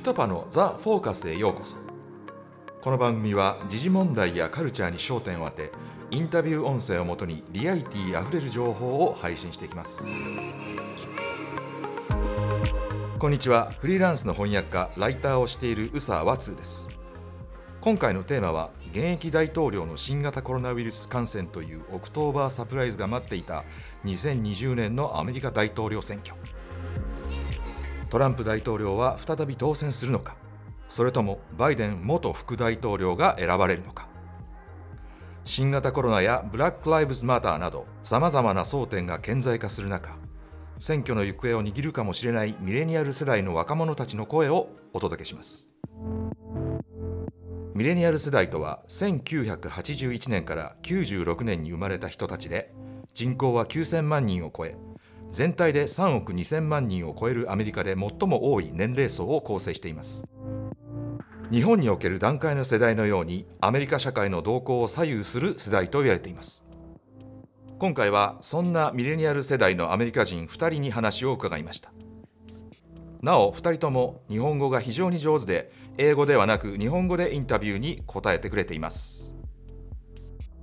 ピトパのザ・フォーカスへようこそ。この番組は時事問題やカルチャーに焦点を当てインタビュー音声をもとにリアリティあふれる情報を配信していきます。こんにちは。フリーランスの翻訳家ライターをしている宇佐和通です。今回のテーマは現役大統領の新型コロナウイルス感染というオクトーバーサプライズが待っていた2020年のアメリカ大統領選挙。トランプ大統領は再び当選するのかそれともバイデン元副大統領が選ばれるのか。新型コロナやブラック・ライブズ・マターなどさまざまな争点が顕在化する中選挙の行方を握るかもしれないミレニアル世代の若者たちの声をお届けします。ミレニアル世代とは1981年から96年に生まれた人たちで人口は9000万人を超え全体で3億2000万人を超えるアメリカで最も多い年齢層を構成しています。日本における段階の世代のようにアメリカ社会の動向を左右する世代と言われています。今回はそんなミレニアル世代のアメリカ人2人に話を伺いました。なお2人とも日本語が非常に上手で英語ではなく日本語でインタビューに答えてくれています。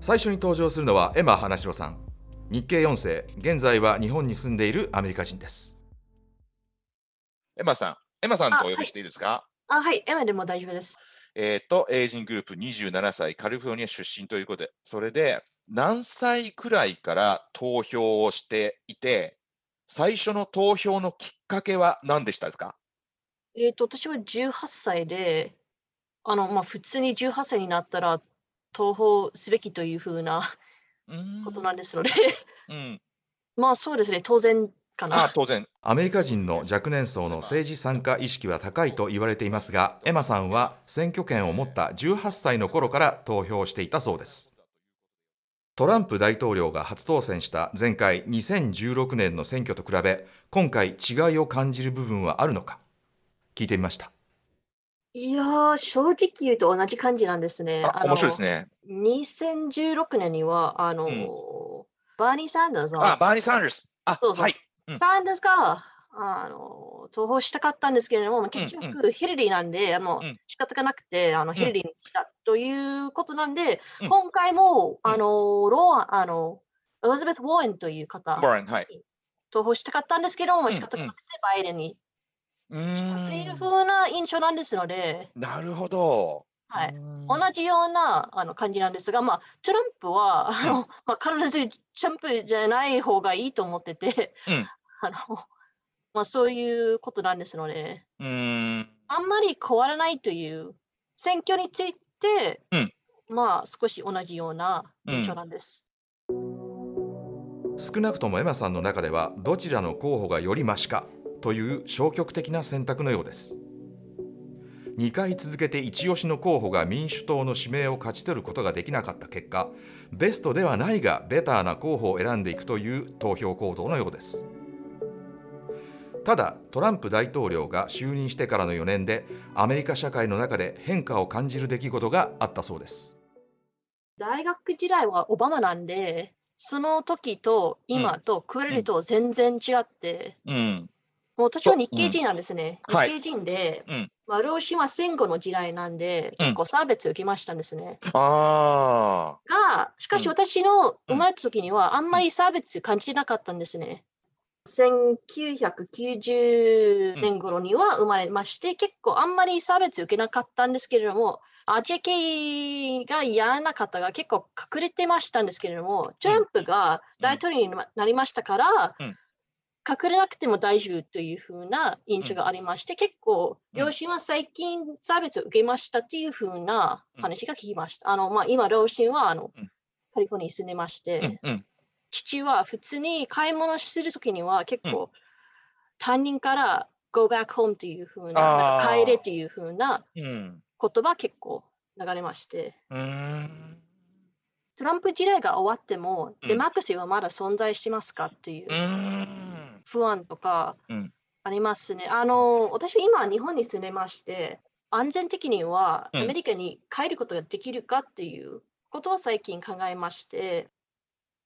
最初に登場するのはエマ花城さん。日系4世、現在は日本に住んでいるアメリカ人です。エマさん、エマさんとお呼びしていいですか？あ、はい、エマでも大丈夫です。えっ、と、エイジングループ27歳、カリフォルニア出身ということで、それで何歳くらいから投票をしていて、最初の投票のきっかけは何でしたですか？えっ、と、私は18歳で、あの、まあ、普通に18歳になったら投票すべきというふうなことなんですので、うん、まあそうですね、当然かあな。当然。アメリカ人の若年層の政治参加意識は高いと言われていますが、エマさんは選挙権を持った18歳の頃から投票していたそうです。トランプ大統領が初当選した前回2016年の選挙と比べ、今回違いを感じる部分はあるのか聞いてみました。いやー、正直言うと同じ感じなんですね。あ、面白いですね。の。2016年には、あの、バーニー・サンダースあ、バーニー・サンダース。あ、そうそうはい。うんサンダースが、あの、投票したかったんですけれども、まあ結うん局、ヒラリーなんで、もううん仕方がなくて、あの、ヒラリーに来たということなんで、うん今回も、うんあの、ローあの、エリザベス・ウォーエンという方、はい。投票したかったんですけども、うん仕方がなくて、バイデンにという。ふうな印象なんですので、なるほど。はい。同じようなあの感じなんですが、まあ、トランプは、あのまあ、必ずトランプじゃない方がいいと思ってて、うん あのまあ、そういうことなんですので、うーん。あんまり変わらないという選挙について、うんまあ少し同じような印象なんです。少なくともエマさんの中ではどちらの候補がよりマシかという消極的な選択のようです。2回続けて一押しの候補が民主党の指名を勝ち取ることができなかった結果ベストではないがベターな候補を選んでいくという投票行動のようです。ただトランプ大統領が就任してからの4年でアメリカ社会の中で変化を感じる出来事があったそうです。大学時代はオバマなんで、その時と今と比べると全然違って、うん。もう私は日系人なんですね。うんはい。日系人で、うん。まあ、両親は戦後の時代なんで、うん。結構差別を受けましたんですね。あが、しかしうん。私の生まれた時にはあんまり差別感じてなかったんですね。1990年頃には生まれまして、結構あんまり差別受けなかったんですけれども、アジア系が嫌な方が結構隠れてましたんですけれども、トランプが大統領になりましたから、うん隠れなくても大丈夫というふうな印象がありまして、結構、うん両親は最近差別を受けましたというふうな話が聞きました。あのまあ、今、両親はあの、うんカリフォルニアに住んでまして、あ。うんうん。父は普通に買い物するときには結構、担任から go back home というふうな、なんか帰れというふうなうん。言葉結構流れまして。トランプ時代が終わっても、うんデマクラシーはまだ存在してますかっていうう。不安とかうん。ありますね。あの、私は今日本に住んでまして、安全的にはうん。アメリカに帰ることができるかっていうことを最近考えまして、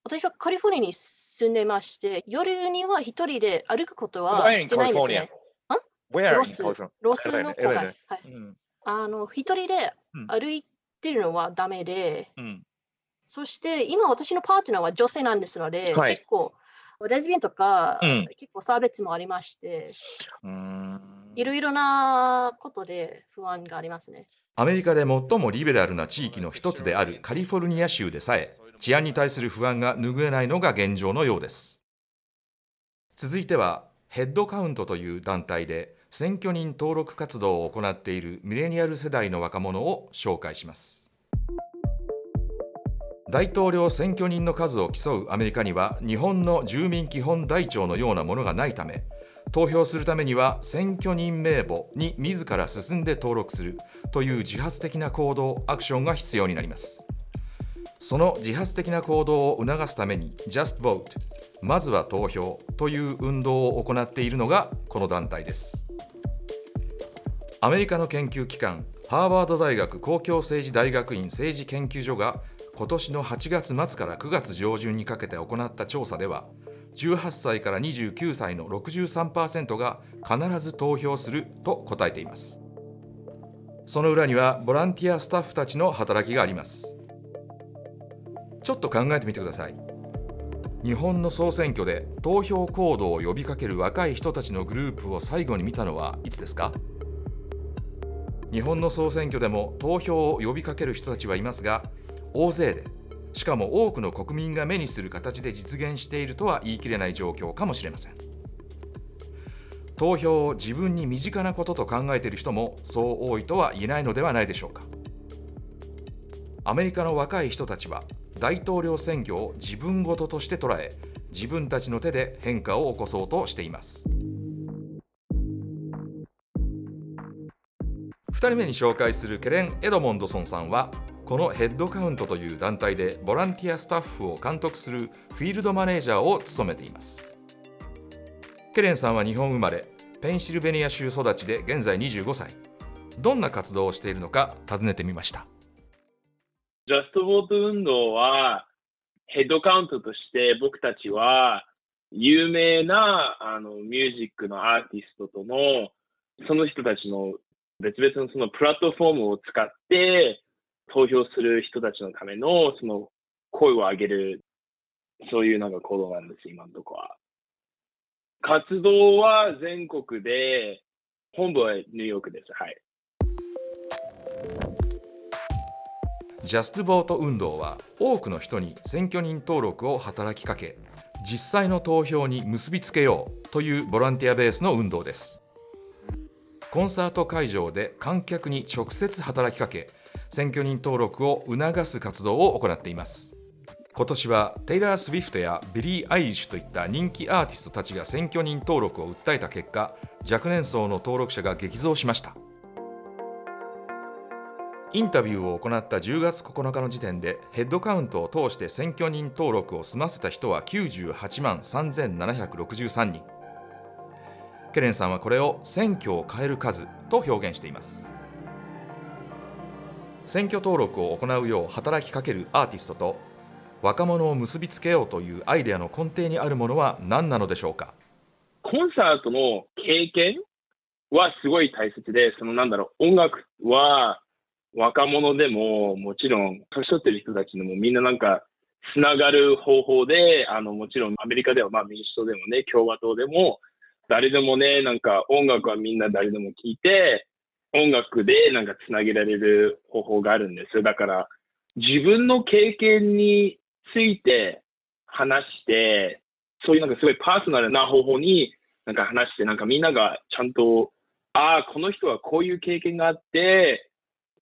私はカリフォルニアに住んでまして、夜には一人で歩くことはしてないんです California? ね。Where ロス?ロスの外、LA はい、うん。あの一人でうん。歩いてるのはダメで、うん。そして今私のパートナーは女性なんですので、はい。結構レズビアンとか、うん。結構差別もありまして、いろいろなことで不安がありますね。アメリカで最もリベラルな地域の一つであるカリフォルニア州でさえ治安に対する不安が拭えないのが現状のようです。続いてはヘッドカウントという団体で選挙人登録活動を行っているミレニアル世代の若者を紹介します大統領選挙人の数を競うアメリカには日本の住民基本台帳のようなものがないため投票するためには選挙人名簿に自ら進んで登録するという自発的な行動アクションが必要になります。その自発的な行動を促すために Just Vote まずは投票という運動を行っているのがこの団体です。アメリカの研究機関ハーバード大学公共政治大学院政治研究所が今年の8月末から9月上旬にかけて行った調査では18歳から29歳の63%が必ず投票すると答えています。その裏にはボランティアスタッフたちの働きがあります。ちょっと考えてみてください。日本の総選挙で投票行動を呼びかける若い人たちのグループを最後に見たのはいつですか？日本の総選挙でも投票を呼びかける人たちはいますが大勢でしかも多くの国民が目にする形で実現しているとは言い切れない状況かもしれません。投票を自分に身近なことと考えている人もそう多いとは言えないのではないでしょうか。アメリカの若い人たちは大統領選挙を自分事として捉え自分たちの手で変化を起こそうとしています。2人目に紹介するケレン・エドモンドソンさんはこのヘッドカウントという団体でボランティアスタッフを監督するフィールドマネージャーを務めています。ケレンさんは日本生まれペンシルベニア州育ちで現在25歳。どんな活動をしているのか尋ねてみました。ジャストボート運動はヘッドカウントとして僕たちは有名なあのミュージックのアーティストとのその人たちの別々のそのプラットフォームを使って投票する人たちのためのその声を上げるそういうなんか行動なんです、今のとこは。活動は全国で、本部はニューヨークです。はい。ジャストボート運動は多くの人に選挙人登録を働きかけ実際の投票に結びつけようというボランティアベースの運動ですコンサート会場で観客に直接働きかけ選挙人登録を促す活動を行っています。今年はテイラー・スウィフトやビリー・アイリッシュといった人気アーティストたちが選挙人登録を訴えた結果若年層の登録者が激増しました。インタビューを行った10月9日の時点でヘッドカウントを通して選挙人登録を済ませた人は98万3763人。ケレンさんはこれを選挙を変える数と表現しています。選挙登録を行うよう働きかけるアーティストと若者を結びつけようというアイデアの根底にあるものは何なのでしょうか？コンサートの経験はすごい大切で、そのなんだろう、音楽は若者でも、もちろん、年取ってる人たちでもみんななんか、つながる方法で、あの、もちろんアメリカではまあ民主党でもね、共和党でも、誰でもね、なんか音楽はみんな誰でも聴いて、音楽でなんかつなげられる方法があるんです。だから、自分の経験について話して、そういうなんかすごいパーソナルな方法になんか話して、なんかみんながちゃんと、ああ、この人はこういう経験があって、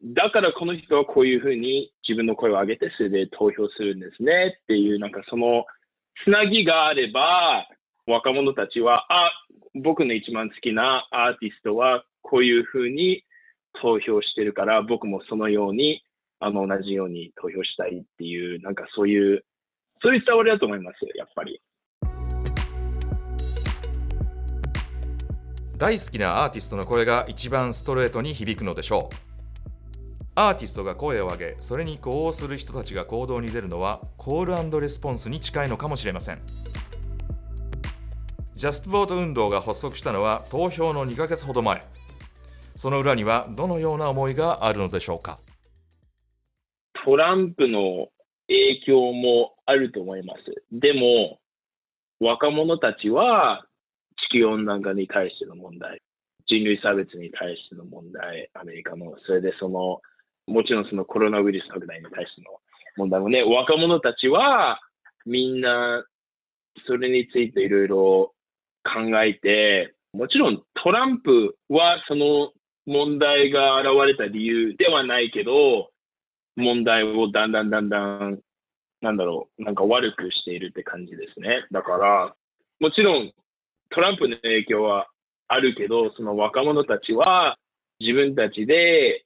だからこの人はこういうふうに自分の声を上げて、それで投票するんですねっていう、なんかそのつなぎがあれば、若者たちは、あ、僕の一番好きなアーティストはこういうふうに投票してるから、僕もそのように、あの、同じように投票したいっていう、なんかそういう、そういう伝わりだと思います、やっぱり。大好きなアーティストの声が一番ストレートに響くのでしょう。アーティストが声を上げそれに呼応する人たちが行動に出るのはコールレスポンスに近いのかもしれません。ジャストボート運動が発足したのは投票の2ヶ月ほど前。その裏にはどのような思いがあるのでしょうか？トランプの影響もあると思います。でも、若者たちは地球温暖化に対しての問題、人類差別に対しての問題、アメリカの、それでその、もちろんそのコロナウイルス拡大に対しての問題もね、若者たちはみんなそれについていろいろ考えて、もちろんトランプはその問題が現れた理由ではないけど、問題をだんだんだんだん、なんだろう、なんか悪くしているって感じですね。だから、もちろんトランプの影響はあるけど、その若者たちは自分たちで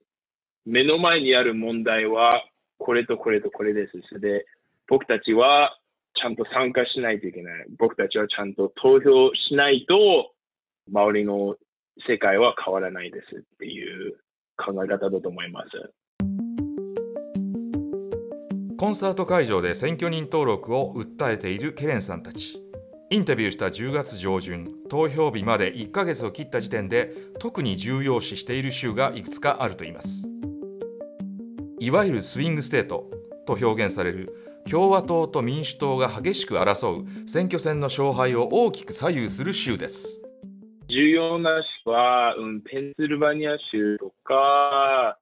目の前にある問題はこれとこれとこれです。それで、僕たちはちゃんと参加しないといけない。僕たちはちゃんと投票しないと、周りの世界は変わらないですっていう考え方だと思います。コンサート会場で選挙人登録を訴えているケレンさんたち。インタビューした10月上旬投票日まで1ヶ月を切った時点で特に重要視している州がいくつかあるといいます。いわゆるスイングステートと表現される共和党と民主党が激しく争う選挙戦の勝敗を大きく左右する州です。重要な州は、うん、ペンシルバニア州とか、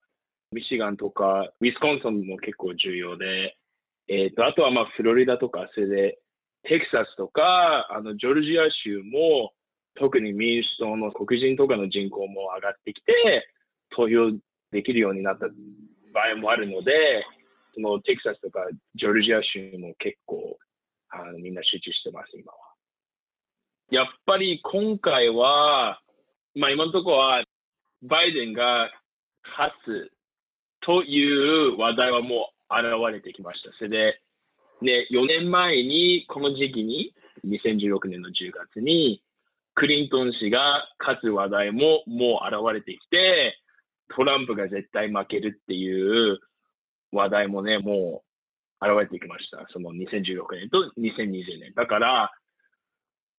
ミシガンとか、ウィスコンシンも結構重要で、えっ、と、あとはまあフロリダとか、それでテキサスとか、あの、ジョージア州も、特に民主党の黒人とかの人口も上がってきて、投票できるようになった場合もあるので、そのテキサスとかジョルジア州も結構、あのみんな集中してます、今は。やっぱり今回は、まあ今のところは、バイデンが勝つという話題はもう現れてきました。それで、ね、4年前に、この時期に、2016年の10月に、クリントン氏が勝つ話題ももう現れてきて、トランプが絶対負けるっていう話題もね、もう現れてきました。その2016年と2020年。だから、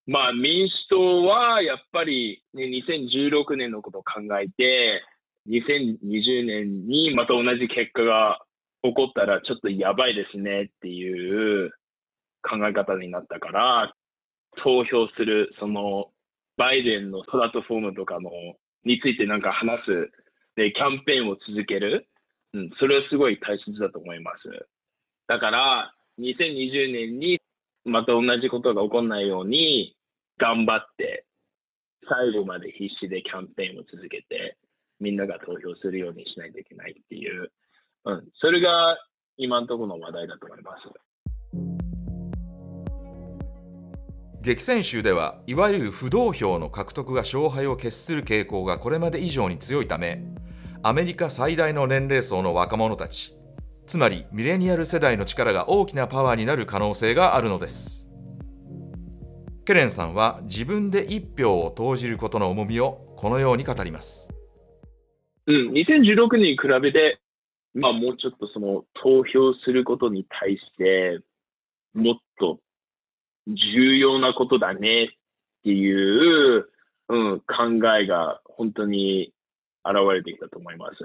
まあ民主党はやっぱり、ね、2016年のことを考えて、2020年にまた同じ結果が起こったらちょっとやばいですねっていう考え方になったから、投票する、その、バイデンのプラットフォームとかの、についてなんか話す、で、キャンペーンを続ける。うん、それはすごい大切だと思います。だから、2020年にまた同じことが起こらないように、頑張って、最後まで必死でキャンペーンを続けて、みんなが投票するようにしないといけないっていう、うん、それが今のところの話題だと思います。激戦州ではいわゆる不動票の獲得が勝敗を決する傾向がこれまで以上に強いためアメリカ最大の年齢層の若者たちつまりミレニアル世代の力が大きなパワーになる可能性があるのですケレンさんは自分で一票を投じることの重みをこのように語りますうん、2016年に比べて、まあもうちょっとその投票することに対して、もっと重要なことだねっていう、うん、考えが本当に現れてきたと思います。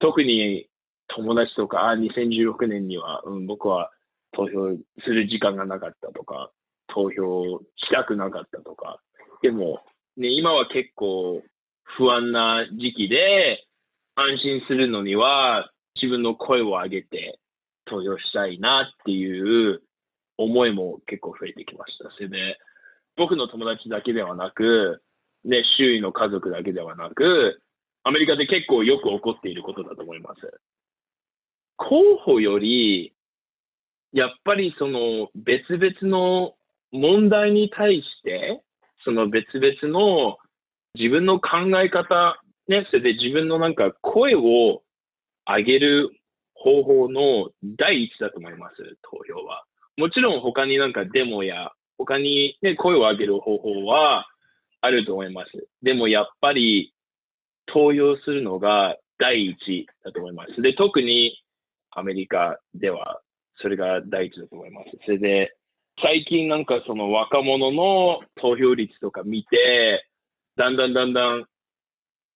特に友達とか、あ、2016年には、うん、僕は投票する時間がなかったとか、投票したくなかったとか。でも、ね、今は結構不安な時期で、安心するのには、自分の声を上げて投票したいなっていう思いも結構増えてきました。それで、僕の友達だけではなく、ね、周囲の家族だけではなく、アメリカで結構よく起こっていることだと思います。候補より、やっぱりその別々の問題に対して、その別々の自分の考え方ね、それで自分のなんか声を上げる方法の第一だと思います、投票は。もちろん他になんかデモや、他にね、声を上げる方法はあると思います。でもやっぱり投票するのが第一だと思います。で、特にアメリカではそれが第一だと思います。それで最近なんかその若者の投票率とか見て、だんだんだんだん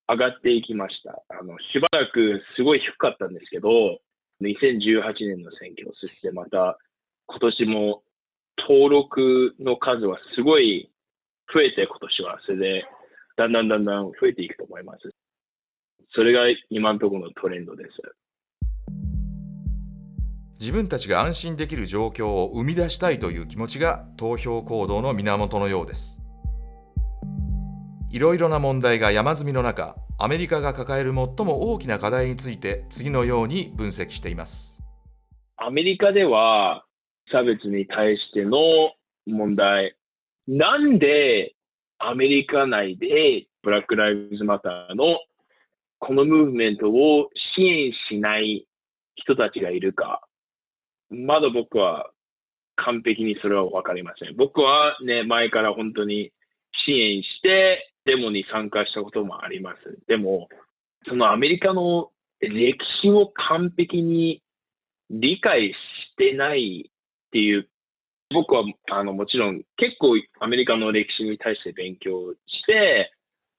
上がっていきました。あの、しばらくすごい低かったんですけど、2018年の選挙、そしてまた今年も登録の数はすごい増えて今年は、それでだんだんだんだん増えていくと思います。それが今のところのトレンドです。自分たちが安心できる状況を生み出したいという気持ちが投票行動の源のようです。いろいろな問題が山積みの中アメリカが抱える最も大きな課題について次のように分析しています。アメリカでは差別に対しての問題、なんでアメリカ内でブラック・ライブズ・マターのこのムーブメントを支援しない人たちがいるか、まだ僕は完璧にそれはわかりません。僕はね、前から本当に支援してデモに参加したこともあります。でも、そのアメリカの歴史を完璧に理解してないっていう、僕はあのもちろん結構アメリカの歴史に対して勉強して、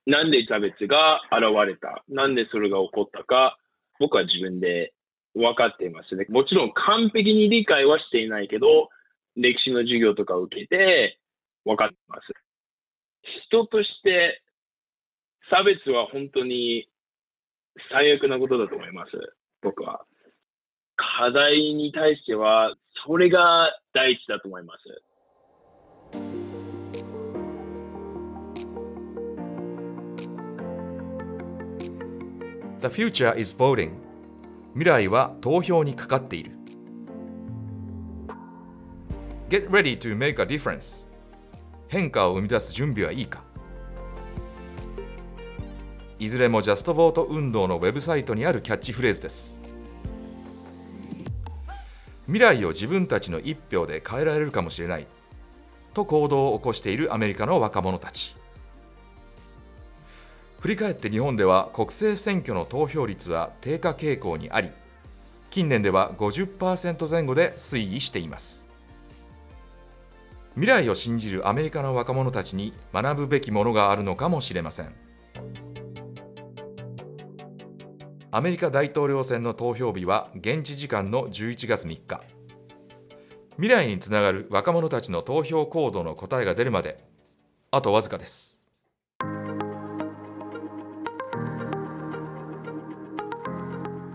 なんで差別が現れた、なんでそれが起こったか、僕は自分で分かっていますね。もちろん完璧に理解はしていないけど、歴史の授業とかを受けて分かってます。人として差別は本当に最悪なことだと思います。僕は。課題に対しては、それが第一だと思います。The future is voting 未来は投票にかかっている。Get ready to make a difference. 変化を生み出す準備はいいか。いずれもジャストボート運動のウェブサイトにあるキャッチフレーズです。未来を自分たちの一票で変えられるかもしれないと行動を起こしているアメリカの若者たち。振り返って日本では国政選挙の投票率は低下傾向にあり近年では50%前後で推移しています。未来を信じるアメリカの若者たちに学ぶべきものがあるのかもしれません。アメリカ大統領選の投票日は現地時間の11月3日。未来につながる若者たちの投票行動の答えが出るまであとわずかです。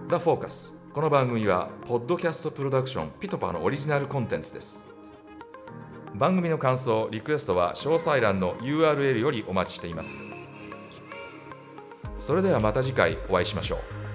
The Focus この番組はポッドキャストプロダクションピトパのオリジナルコンテンツです。番組の感想リクエストは詳細欄の URL よりお待ちしています。それではまた次回お会いしましょう。